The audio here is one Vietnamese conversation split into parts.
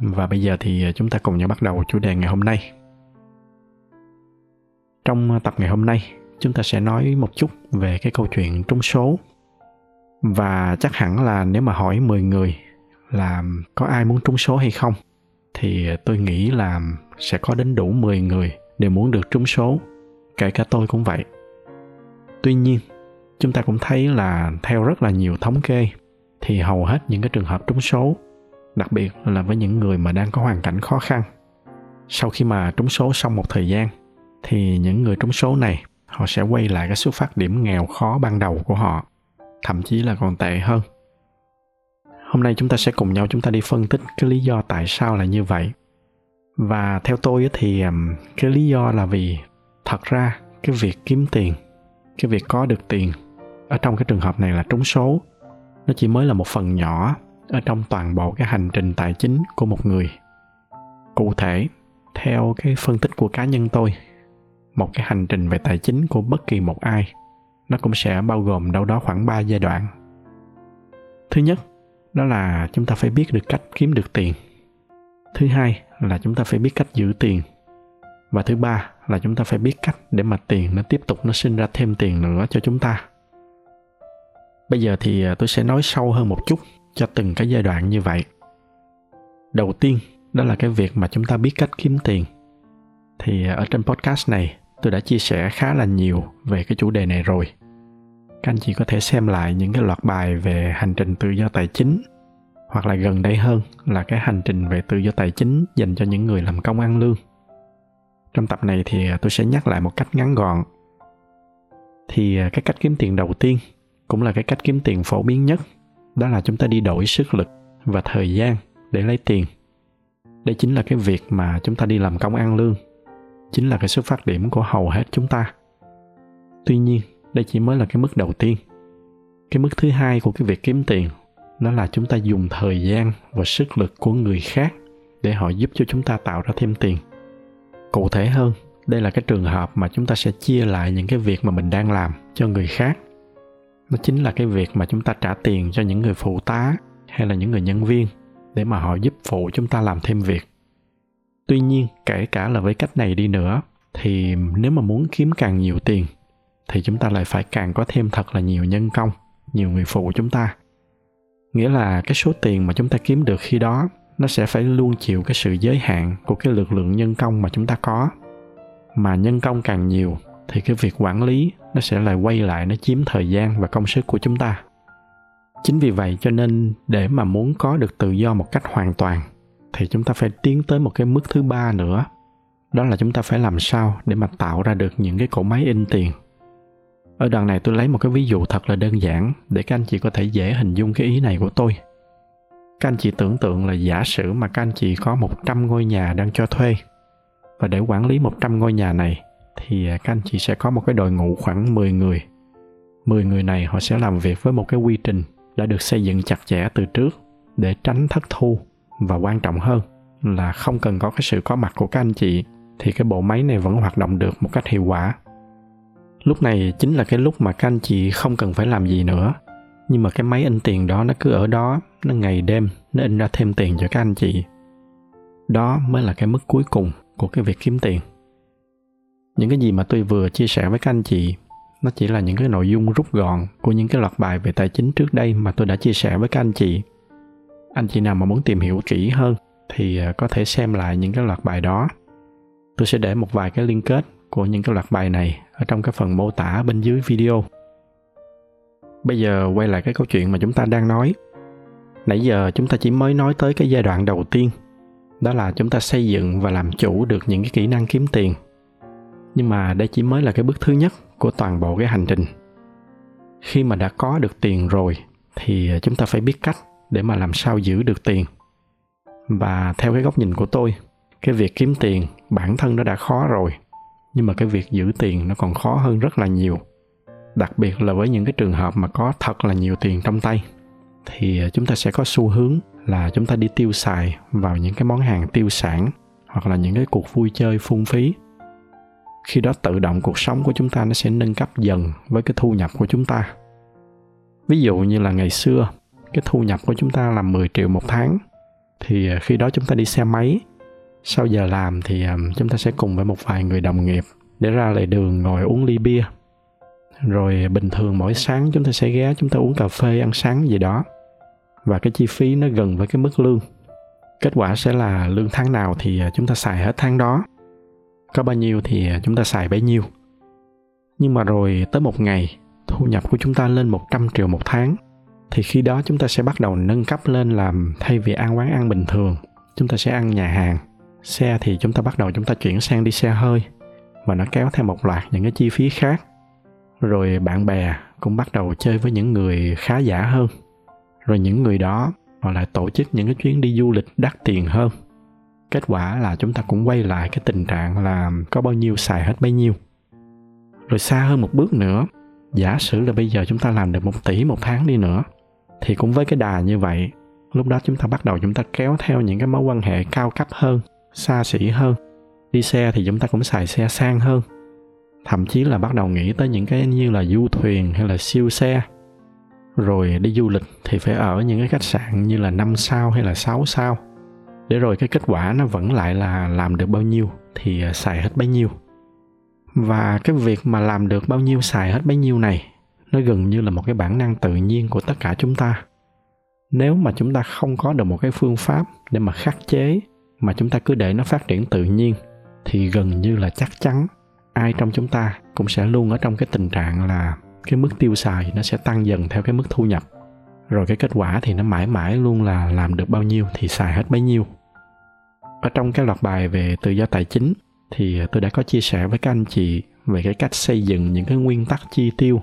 và bây giờ thì ờ, chúng ta cùng nhau bắt đầu chủ đề ngày hôm nay. Trong ờ, tập ngày hôm nay, chúng ta sẽ nói một chút về cái câu chuyện trúng số. Và chắc hẳn là nếu mà hỏi 10 người là có ai muốn trúng số hay không thì ờ, tôi nghĩ là sẽ có đến đủ 10 người đều muốn được trúng số, kể cả tôi cũng vậy. Tuy nhiên, chúng ta cũng thấy là theo rất là nhiều thống kê thì hầu hết những cái trường hợp trúng số đặc biệt là với những người mà đang có hoàn cảnh khó khăn. Sau khi mà trúng số xong một thời gian, thì những người trúng số này, họ sẽ quay lại cái xuất phát điểm nghèo khó ban đầu của họ, thậm chí là còn tệ hơn. Hôm nay chúng ta sẽ cùng nhau chúng ta đi phân tích cái lý do tại sao là như vậy. Và theo tôi thì cái lý do là vì thật ra cái việc kiếm tiền, cái việc có được tiền ở trong cái trường hợp này là trúng số, nó chỉ mới là một phần nhỏ ở trong toàn bộ cái hành trình tài chính của một người cụ thể theo cái phân tích của cá nhân tôi một cái hành trình về tài chính của bất kỳ một ai nó cũng sẽ bao gồm đâu đó khoảng 3 giai đoạn. Thứ nhất, đó là chúng ta phải biết được cách kiếm được tiền. Thứ hai là chúng ta phải biết cách giữ tiền. Và thứ ba là chúng ta phải biết cách để mà tiền nó tiếp tục nó sinh ra thêm tiền nữa cho chúng ta. Bây giờ thì à, tôi sẽ nói sâu hơn một chút cho từng cái giai đoạn như vậy. Đầu tiên, đó là cái việc mà chúng ta biết cách kiếm tiền. Thì ờ, ở trên podcast này, tôi đã chia sẻ khá là nhiều về cái chủ đề này rồi. Các anh chị có thể xem lại những cái loạt bài về hành trình tự do tài chính, hoặc là gần đây hơn là cái hành trình về tự do tài chính dành cho những người làm công ăn lương. Trong tập này thì ờ, tôi sẽ nhắc lại một cách ngắn gọn. Thì ờ, cái cách kiếm tiền đầu tiên cũng là cái cách kiếm tiền phổ biến nhất đó là chúng ta đi đổi sức lực và thời gian để lấy tiền. Đây chính là cái việc mà chúng ta đi làm công ăn lương. Chính là cái xuất phát điểm của hầu hết chúng ta. Tuy nhiên, đây chỉ mới là cái mức đầu tiên. Cái mức thứ hai của cái việc kiếm tiền, đó là chúng ta dùng thời gian và sức lực của người khác để họ giúp cho chúng ta tạo ra thêm tiền. Cụ thể hơn, đây là cái trường hợp mà chúng ta sẽ chia lại những cái việc mà mình đang làm cho người khác nó chính là cái việc mà chúng ta trả tiền cho những người phụ tá hay là những người nhân viên để mà họ giúp phụ chúng ta làm thêm việc. Tuy nhiên, kể cả là với cách này đi nữa, thì nếu mà muốn kiếm càng nhiều tiền, thì chúng ta lại phải càng có thêm thật là nhiều nhân công, nhiều người phụ chúng ta. Nghĩa là cái số tiền mà chúng ta kiếm được khi đó, nó sẽ phải luôn chịu cái sự giới hạn của cái lực lượng nhân công mà chúng ta có. Mà nhân công càng nhiều, thì cái việc quản lý nó sẽ lại quay lại, nó chiếm thời gian và công sức của chúng ta. Chính vì vậy cho nên để mà muốn có được tự do một cách hoàn toàn, thì chúng ta phải tiến tới một cái mức thứ ba nữa. Đó là chúng ta phải làm sao để mà tạo ra được những cái cỗ máy in tiền. Ở đoạn này tôi lấy một cái ví dụ thật là đơn giản để các anh chị có thể dễ hình dung cái ý này của tôi. Các anh chị tưởng tượng là giả sử mà các anh chị có 100 ngôi nhà đang cho thuê, và để quản lý 100 ngôi nhà này thì à, các anh chị sẽ có một cái đội ngũ khoảng 10 người. 10 người này họ sẽ làm việc với một cái quy trình đã được xây dựng chặt chẽ từ trước để tránh thất thu và quan trọng hơn là không cần có cái sự có mặt của các anh chị thì cái bộ máy này vẫn hoạt động được một cách hiệu quả. Lúc này chính là cái lúc mà các anh chị không cần phải làm gì nữa. Nhưng mà cái máy in tiền đó nó cứ ở đó, nó ngày đêm, nó in ra thêm tiền cho các anh chị. Đó mới là cái mức cuối cùng của cái việc kiếm tiền những cái gì mà tôi vừa chia sẻ với các anh chị, nó chỉ là những cái nội dung rút gọn của những cái loạt bài về tài chính trước đây mà tôi đã chia sẻ với các anh chị. Anh chị nào mà muốn tìm hiểu kỹ hơn thì à, có thể xem lại những cái loạt bài đó. Tôi sẽ để một vài cái liên kết của những cái loạt bài này ở trong cái phần mô tả bên dưới video. Bây giờ quay lại cái câu chuyện mà chúng ta đang nói. Nãy giờ chúng ta chỉ mới nói tới cái giai đoạn đầu tiên, đó là chúng ta xây dựng và làm chủ được những cái kỹ năng kiếm tiền nhưng mà đây chỉ mới là cái bước thứ nhất của toàn bộ cái hành trình. Khi mà đã có được tiền rồi, thì chúng ta phải biết cách để mà làm sao giữ được tiền. Và theo cái góc nhìn của tôi, cái việc kiếm tiền bản thân nó đã khó rồi, nhưng mà cái việc giữ tiền nó còn khó hơn rất là nhiều. Đặc biệt là với những cái trường hợp mà có thật là nhiều tiền trong tay, thì chúng ta sẽ có xu hướng là chúng ta đi tiêu xài vào những cái món hàng tiêu sản hoặc là những cái cuộc vui chơi phung phí khi đó tự động cuộc sống của chúng ta nó sẽ nâng cấp dần với cái thu nhập của chúng ta. Ví dụ như là ngày xưa, cái thu nhập của chúng ta là 10 triệu một tháng, thì à, khi đó chúng ta đi xe máy, sau giờ làm thì à, chúng ta sẽ cùng với một vài người đồng nghiệp để ra lề đường ngồi uống ly bia. Rồi à, bình thường mỗi sáng chúng ta sẽ ghé chúng ta uống cà phê, ăn sáng gì đó. Và cái chi phí nó gần với cái mức lương. Kết quả sẽ là lương tháng nào thì chúng ta xài hết tháng đó có bao nhiêu thì chúng ta xài bấy nhiêu. Nhưng mà rồi tới một ngày, thu nhập của chúng ta lên 100 triệu một tháng, thì khi đó chúng ta sẽ bắt đầu nâng cấp lên làm thay vì ăn quán ăn bình thường. Chúng ta sẽ ăn nhà hàng, xe thì chúng ta bắt đầu chúng ta chuyển sang đi xe hơi và nó kéo theo một loạt những cái chi phí khác. Rồi bạn bè cũng bắt đầu chơi với những người khá giả hơn. Rồi những người đó, họ lại tổ chức những cái chuyến đi du lịch đắt tiền hơn kết quả là chúng ta cũng quay lại cái tình trạng là có bao nhiêu xài hết bấy nhiêu. Rồi xa hơn một bước nữa, giả sử là bây giờ chúng ta làm được một tỷ một tháng đi nữa, thì cũng với cái đà như vậy, lúc đó chúng ta bắt đầu chúng ta kéo theo những cái mối quan hệ cao cấp hơn, xa xỉ hơn. Đi xe thì chúng ta cũng xài xe sang hơn. Thậm chí là bắt đầu nghĩ tới những cái như là du thuyền hay là siêu xe. Rồi đi du lịch thì phải ở những cái khách sạn như là 5 sao hay là 6 sao để rồi cái kết quả nó vẫn lại là làm được bao nhiêu thì à, xài hết bấy nhiêu. Và cái việc mà làm được bao nhiêu, xài hết bấy nhiêu này, nó gần như là một cái bản năng tự nhiên của tất cả chúng ta. Nếu mà chúng ta không có được một cái phương pháp để mà khắc chế, mà chúng ta cứ để nó phát triển tự nhiên, thì gần như là chắc chắn ai trong chúng ta cũng sẽ luôn ở trong cái tình trạng là cái mức tiêu xài nó sẽ tăng dần theo cái mức thu nhập. Rồi cái kết quả thì nó mãi mãi luôn là làm được bao nhiêu thì xài hết bấy nhiêu ở trong cái loạt bài về tự do tài chính thì tôi đã có chia sẻ với các anh chị về cái cách xây dựng những cái nguyên tắc chi tiêu.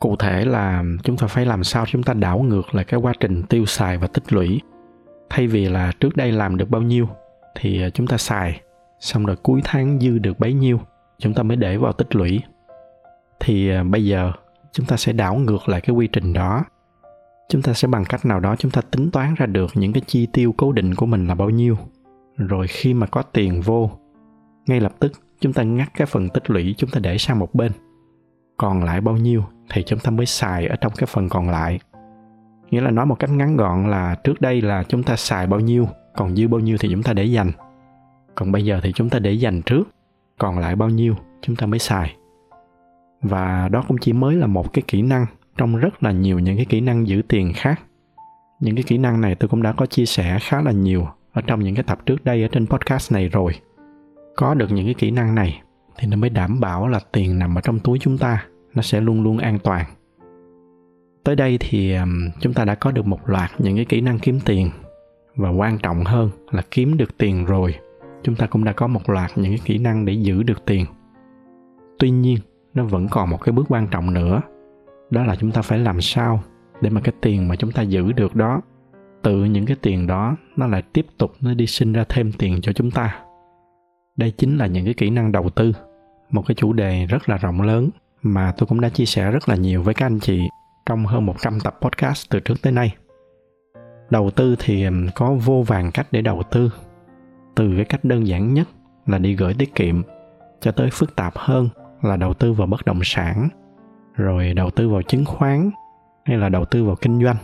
Cụ thể là chúng ta phải làm sao chúng ta đảo ngược lại cái quá trình tiêu xài và tích lũy. Thay vì là trước đây làm được bao nhiêu thì chúng ta xài, xong rồi cuối tháng dư được bấy nhiêu, chúng ta mới để vào tích lũy. Thì à, bây giờ chúng ta sẽ đảo ngược lại cái quy trình đó. Chúng ta sẽ bằng cách nào đó chúng ta tính toán ra được những cái chi tiêu cố định của mình là bao nhiêu rồi khi mà có tiền vô, ngay lập tức chúng ta ngắt cái phần tích lũy chúng ta để sang một bên. Còn lại bao nhiêu thì chúng ta mới xài ở trong cái phần còn lại. Nghĩa là nói một cách ngắn gọn là trước đây là chúng ta xài bao nhiêu, còn dư bao nhiêu thì chúng ta để dành. Còn bây giờ thì chúng ta để dành trước, còn lại bao nhiêu chúng ta mới xài. Và đó cũng chỉ mới là một cái kỹ năng trong rất là nhiều những cái kỹ năng giữ tiền khác. Những cái kỹ năng này tôi cũng đã có chia sẻ khá là nhiều ở trong những cái tập trước đây ở trên podcast này rồi, có được những cái kỹ năng này thì nó mới đảm bảo là tiền nằm ở trong túi chúng ta, nó sẽ luôn luôn an toàn. Tới đây thì chúng ta đã có được một loạt những cái kỹ năng kiếm tiền và quan trọng hơn là kiếm được tiền rồi, chúng ta cũng đã có một loạt những cái kỹ năng để giữ được tiền. Tuy nhiên, nó vẫn còn một cái bước quan trọng nữa, đó là chúng ta phải làm sao để mà cái tiền mà chúng ta giữ được đó tự những cái tiền đó nó lại tiếp tục nó đi sinh ra thêm tiền cho chúng ta đây chính là những cái kỹ năng đầu tư một cái chủ đề rất là rộng lớn mà tôi cũng đã chia sẻ rất là nhiều với các anh chị trong hơn 100 tập podcast từ trước tới nay. Đầu tư thì có vô vàng cách để đầu tư. Từ cái cách đơn giản nhất là đi gửi tiết kiệm cho tới phức tạp hơn là đầu tư vào bất động sản, rồi đầu tư vào chứng khoán hay là đầu tư vào kinh doanh.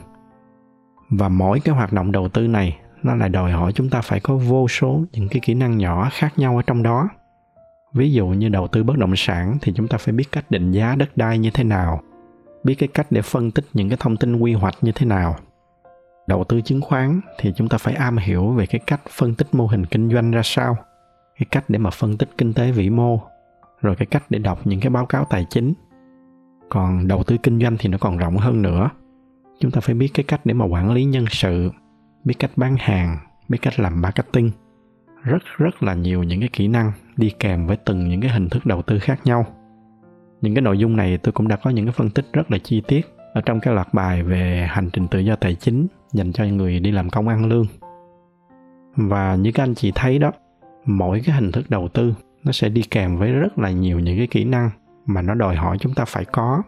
Và mỗi cái hoạt động đầu tư này, nó lại đòi hỏi chúng ta phải có vô số những cái kỹ năng nhỏ khác nhau ở trong đó. Ví dụ như đầu tư bất động sản thì chúng ta phải biết cách định giá đất đai như thế nào, biết cái cách để phân tích những cái thông tin quy hoạch như thế nào. Đầu tư chứng khoán thì chúng ta phải am hiểu về cái cách phân tích mô hình kinh doanh ra sao, cái cách để mà phân tích kinh tế vĩ mô, rồi cái cách để đọc những cái báo cáo tài chính. Còn đầu tư kinh doanh thì nó còn rộng hơn nữa chúng ta phải biết cái cách để mà quản lý nhân sự, biết cách bán hàng, biết cách làm marketing. Rất rất là nhiều những cái kỹ năng đi kèm với từng những cái hình thức đầu tư khác nhau. Những cái nội dung này tôi cũng đã có những cái phân tích rất là chi tiết ở trong cái loạt bài về hành trình tự do tài chính dành cho người đi làm công ăn lương. Và như các anh chị thấy đó, mỗi cái hình thức đầu tư nó sẽ đi kèm với rất là nhiều những cái kỹ năng mà nó đòi hỏi chúng ta phải có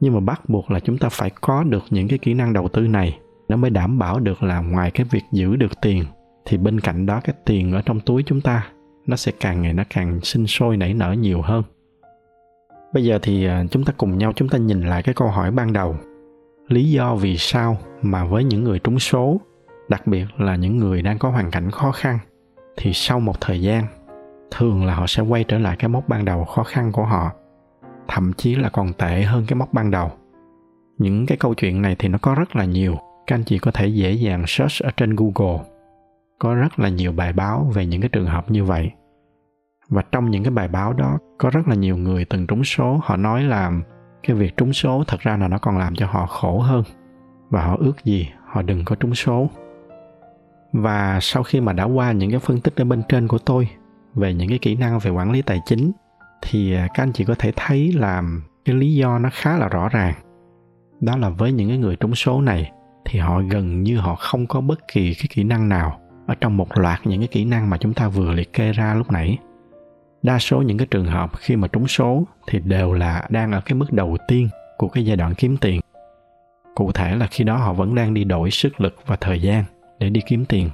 nhưng mà bắt buộc là chúng ta phải có được những cái kỹ năng đầu tư này. Nó mới đảm bảo được là ngoài cái việc giữ được tiền, thì bên cạnh đó cái tiền ở trong túi chúng ta, nó sẽ càng ngày nó càng sinh sôi nảy nở nhiều hơn. Bây giờ thì à, chúng ta cùng nhau chúng ta nhìn lại cái câu hỏi ban đầu. Lý do vì sao mà với những người trúng số, đặc biệt là những người đang có hoàn cảnh khó khăn, thì sau một thời gian, thường là họ sẽ quay trở lại cái mốc ban đầu khó khăn của họ thậm chí là còn tệ hơn cái mốc ban đầu. Những cái câu chuyện này thì nó có rất là nhiều, các anh chị có thể dễ dàng search ở trên google. Có rất là nhiều bài báo về những cái trường hợp như vậy. Và trong những cái bài báo đó, có rất là nhiều người từng trúng số, họ nói là cái việc trúng số thật ra là nó còn làm cho họ khổ hơn. Và họ ước gì họ đừng có trúng số. Và sau khi mà đã qua những cái phân tích ở bên trên của tôi về những cái kỹ năng về quản lý tài chính thì à, các anh chị có thể thấy là cái lý do nó khá là rõ ràng. Đó là với những cái người trúng số này thì họ gần như họ không có bất kỳ cái kỹ năng nào ở trong một loạt những cái kỹ năng mà chúng ta vừa liệt kê ra lúc nãy. Đa số những cái trường hợp khi mà trúng số thì đều là đang ở cái mức đầu tiên của cái giai đoạn kiếm tiền. Cụ thể là khi đó họ vẫn đang đi đổi sức lực và thời gian để đi kiếm tiền,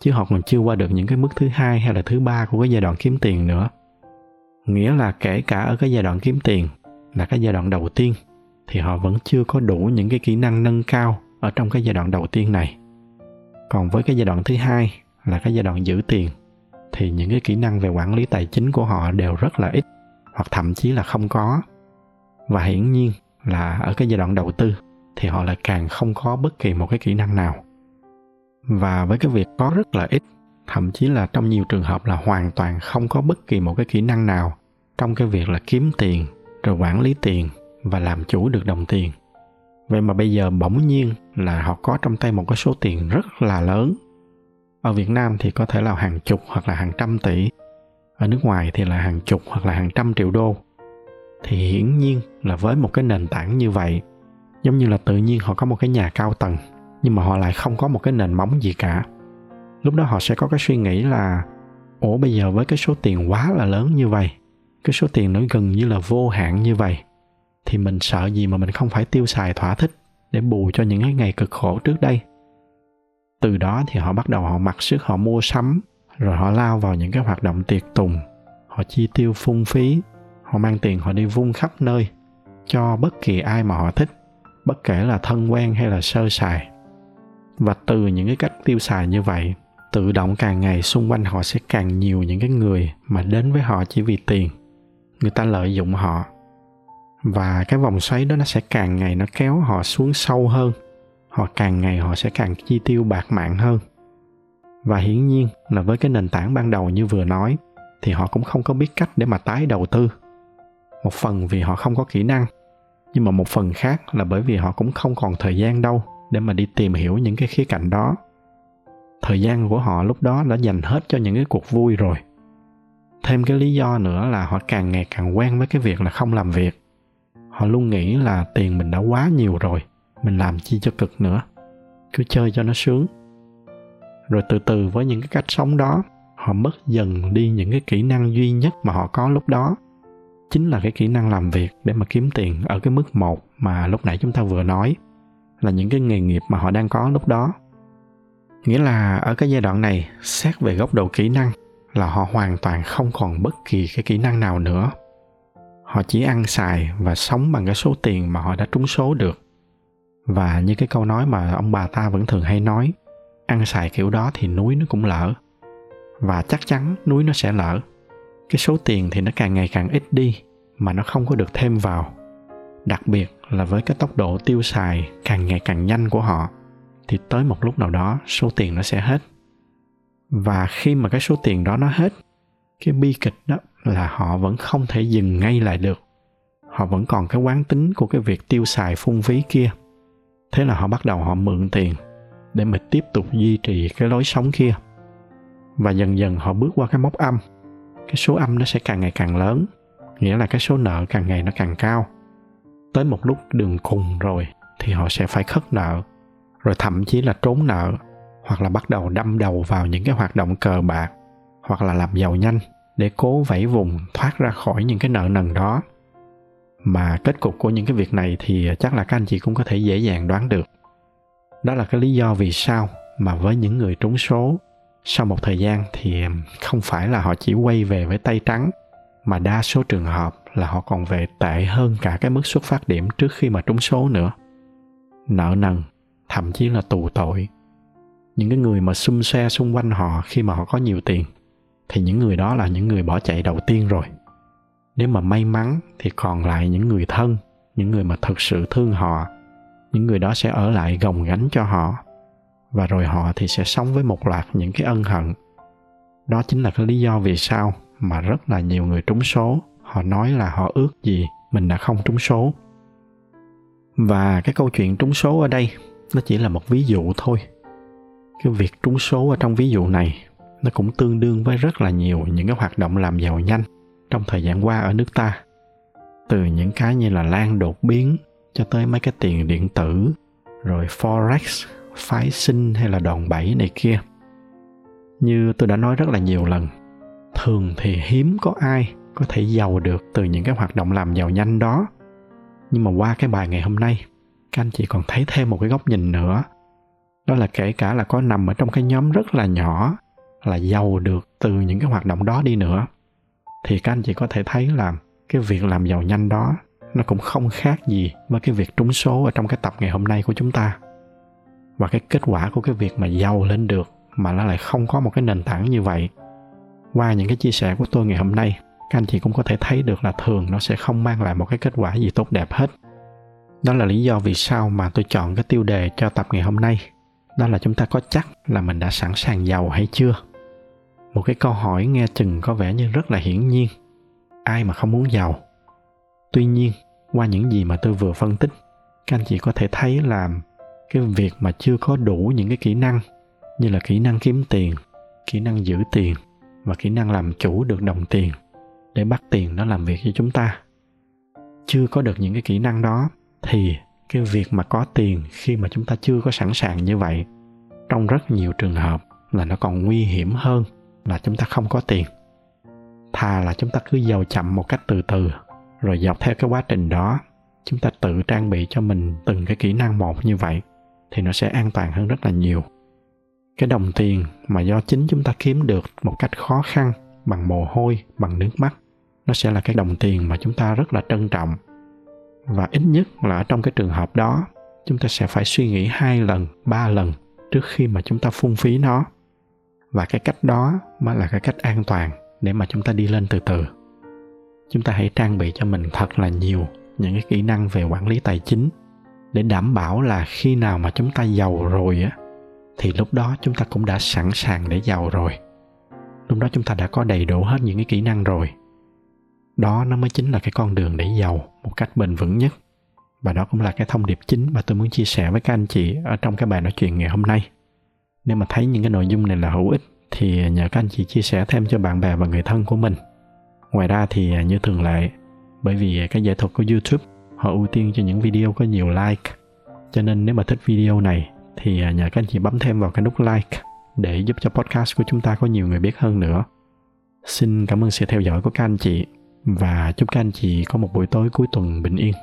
chứ họ còn chưa qua được những cái mức thứ hai hay là thứ ba của cái giai đoạn kiếm tiền nữa nghĩa là kể cả ở cái giai đoạn kiếm tiền là cái giai đoạn đầu tiên, thì họ vẫn chưa có đủ những cái kỹ năng nâng cao ở trong cái giai đoạn đầu tiên này. Còn với cái giai đoạn thứ hai là cái giai đoạn giữ tiền, thì những cái kỹ năng về quản lý tài chính của họ đều rất là ít hoặc thậm chí là không có. Và hiển nhiên là ở cái giai đoạn đầu tư thì họ lại càng không có bất kỳ một cái kỹ năng nào. Và với cái việc có rất là ít thậm chí là trong nhiều trường hợp là hoàn toàn không có bất kỳ một cái kỹ năng nào trong cái việc là kiếm tiền, rồi quản lý tiền và làm chủ được đồng tiền. Vậy mà bây giờ bỗng nhiên là họ có trong tay một cái số tiền rất là lớn. Ở việt nam thì có thể là hàng chục hoặc là hàng trăm tỷ. Ở nước ngoài thì là hàng chục hoặc là hàng trăm triệu đô. Thì hiển nhiên là với một cái nền tảng như vậy, giống như là tự nhiên họ có một cái nhà cao tầng, nhưng mà họ lại không có một cái nền móng gì cả lúc đó họ sẽ có cái suy nghĩ là, ủa, bây giờ với cái số tiền quá là lớn như vậy, cái số tiền nó gần như là vô hạn như vậy, thì mình sợ gì mà mình không phải tiêu xài thỏa thích để bù cho những cái ngày cực khổ trước đây? Từ đó thì họ bắt đầu họ mặc sức họ mua sắm, rồi họ lao vào những cái hoạt động tiệc tùng. Họ chi tiêu phung phí, họ mang tiền họ đi vung khắp nơi cho bất kỳ ai mà họ thích, bất kể là thân quen hay là sơ sài. Và từ những cái cách tiêu xài như vậy tự động càng ngày xung quanh họ sẽ càng nhiều những cái người mà đến với họ chỉ vì tiền. Người ta lợi dụng họ. Và cái vòng xoáy đó nó sẽ càng ngày nó kéo họ xuống sâu hơn. Họ càng ngày họ sẽ càng chi tiêu bạc mạng hơn. Và hiển nhiên là với cái nền tảng ban đầu như vừa nói, thì họ cũng không có biết cách để mà tái đầu tư. Một phần vì họ không có kỹ năng, nhưng mà một phần khác là bởi vì họ cũng không còn thời gian đâu để mà đi tìm hiểu những cái khía cạnh đó thời gian của họ lúc đó đã dành hết cho những cái cuộc vui rồi. Thêm cái lý do nữa là họ càng ngày càng quen với cái việc là không làm việc. Họ luôn nghĩ là tiền mình đã quá nhiều rồi, mình làm chi cho cực nữa. Cứ chơi cho nó sướng. Rồi từ từ với những cái cách sống đó, họ mất dần đi những cái kỹ năng duy nhất mà họ có lúc đó. Chính là cái kỹ năng làm việc để mà kiếm tiền ở cái mức một mà lúc nãy chúng ta vừa nói, là những cái nghề nghiệp mà họ đang có lúc đó nghĩa là ở cái giai đoạn này, xét về góc độ kỹ năng là họ hoàn toàn không còn bất kỳ cái kỹ năng nào nữa. Họ chỉ ăn xài và sống bằng cái số tiền mà họ đã trúng số được. Và như cái câu nói mà ông bà ta vẫn thường hay nói, ăn xài kiểu đó thì núi nó cũng lỡ và chắc chắn núi nó sẽ lỡ cái số tiền thì nó càng ngày càng ít đi, mà nó không có được thêm vào. Đặc biệt là với cái tốc độ tiêu xài càng ngày càng nhanh của họ thì tới một lúc nào đó số tiền nó sẽ hết. Và khi mà cái số tiền đó nó hết, cái bi kịch đó là họ vẫn không thể dừng ngay lại được. Họ vẫn còn cái quán tính của cái việc tiêu xài phung phí kia. Thế là họ bắt đầu họ mượn tiền để mà tiếp tục duy trì cái lối sống kia. Và dần dần họ bước qua cái mốc âm. Cái số âm nó sẽ càng ngày càng lớn, nghĩa là cái số nợ càng ngày nó càng cao. Tới một lúc đường cùng rồi thì họ sẽ phải khất nợ rồi thậm chí là trốn nợ, hoặc là bắt đầu đâm đầu vào những cái hoạt động cờ bạc, hoặc là làm giàu nhanh để cố vẫy vùng thoát ra khỏi những cái nợ nần đó. Mà kết cục của những cái việc này thì chắc là các anh chị cũng có thể dễ dàng đoán được. Đó là cái lý do vì sao mà với những người trúng số, sau một thời gian thì không phải là họ chỉ quay về với tay trắng, mà đa số trường hợp là họ còn về tệ hơn cả cái mức xuất phát điểm trước khi mà trúng số nữa. Nợ nần thậm chí là tù tội. Những cái người mà xung xoe xung quanh họ khi mà họ có nhiều tiền, thì những người đó là những người bỏ chạy đầu tiên rồi. Nếu mà may mắn thì còn lại những người thân, những người mà thực sự thương họ. Những người đó sẽ ở lại gồng gánh cho họ. Và rồi họ thì sẽ sống với một loạt những cái ân hận. Đó chính là cái lý do vì sao mà rất là nhiều người trúng số. Họ nói là họ ước gì mình đã không trúng số. Và cái câu chuyện trúng số ở đây nó chỉ là một ví dụ thôi. Cái việc trúng số ở trong ví dụ này, nó cũng tương đương với rất là nhiều những cái hoạt động làm giàu nhanh trong thời gian qua ở nước ta. Từ những cái như là lan đột biến cho tới mấy cái tiền điện tử, rồi forex, phái sinh hay là đòn bẩy này kia. Như tôi đã nói rất là nhiều lần, thường thì hiếm có ai có thể giàu được từ những cái hoạt động làm giàu nhanh đó. Nhưng mà qua cái bài ngày hôm nay các anh chị còn thấy thêm một cái góc nhìn nữa. Đó là kể cả là có nằm ở trong cái nhóm rất là nhỏ, là giàu được từ những cái hoạt động đó đi nữa. Thì các anh chị có thể thấy là cái việc làm giàu nhanh đó, nó cũng không khác gì với cái việc trúng số ở trong cái tập ngày hôm nay của chúng ta. Và cái kết quả của cái việc mà giàu lên được mà nó lại không có một cái nền tảng như vậy. Qua những cái chia sẻ của tôi ngày hôm nay, các anh chị cũng có thể thấy được là thường nó sẽ không mang lại một cái kết quả gì tốt đẹp hết đó là lý do vì sao mà tôi chọn cái tiêu đề cho tập ngày hôm nay. Đó là chúng ta có chắc là mình đã sẵn sàng giàu hay chưa? Một cái câu hỏi nghe chừng có vẻ như rất là hiển nhiên. Ai mà không muốn giàu? Tuy nhiên, qua những gì mà tôi vừa phân tích, các anh chị có thể thấy là cái việc mà chưa có đủ những cái kỹ năng như là kỹ năng kiếm tiền, kỹ năng giữ tiền và kỹ năng làm chủ được đồng tiền để bắt tiền nó làm việc cho chúng ta. Chưa có được những cái kỹ năng đó thì cái việc mà có tiền khi mà chúng ta chưa có sẵn sàng như vậy, trong rất nhiều trường hợp là nó còn nguy hiểm hơn là chúng ta không có tiền. Thà là chúng ta cứ giàu chậm một cách từ từ, rồi dọc theo cái quá trình đó, chúng ta tự trang bị cho mình từng cái kỹ năng một như vậy, thì nó sẽ an toàn hơn rất là nhiều. Cái đồng tiền mà do chính chúng ta kiếm được một cách khó khăn, bằng mồ hôi, bằng nước mắt, nó sẽ là cái đồng tiền mà chúng ta rất là trân trọng và ít nhất là ở trong cái trường hợp đó, chúng ta sẽ phải suy nghĩ hai lần, ba lần trước khi mà chúng ta phung phí nó. Và cái cách đó mới là cái cách an toàn để mà chúng ta đi lên từ từ. Chúng ta hãy trang bị cho mình thật là nhiều những cái kỹ năng về quản lý tài chính để đảm bảo là khi nào mà chúng ta giàu rồi á, thì lúc đó chúng ta cũng đã sẵn sàng để giàu rồi. Lúc đó chúng ta đã có đầy đủ hết những cái kỹ năng rồi đó, nó mới chính là cái con đường để giàu một cách bền vững nhất. Và đó cũng là cái thông điệp chính mà tôi muốn chia sẻ với các anh chị ở trong cái bài nói chuyện ngày hôm nay. Nếu mà thấy những cái nội dung này là hữu ích, thì nhờ các anh chị chia sẻ thêm cho bạn bè và người thân của mình. Ngoài ra thì à, như thường lệ, bởi vì cái giải thuật của youtube, họ ưu tiên cho những video có nhiều like. Cho nên nếu mà thích video này, thì à, nhờ các anh chị bấm thêm vào cái nút like để giúp cho podcast của chúng ta có nhiều người biết hơn nữa. Xin cảm ơn sự theo dõi của các anh chị và chúc các anh chị có một buổi tối cuối tuần bình yên.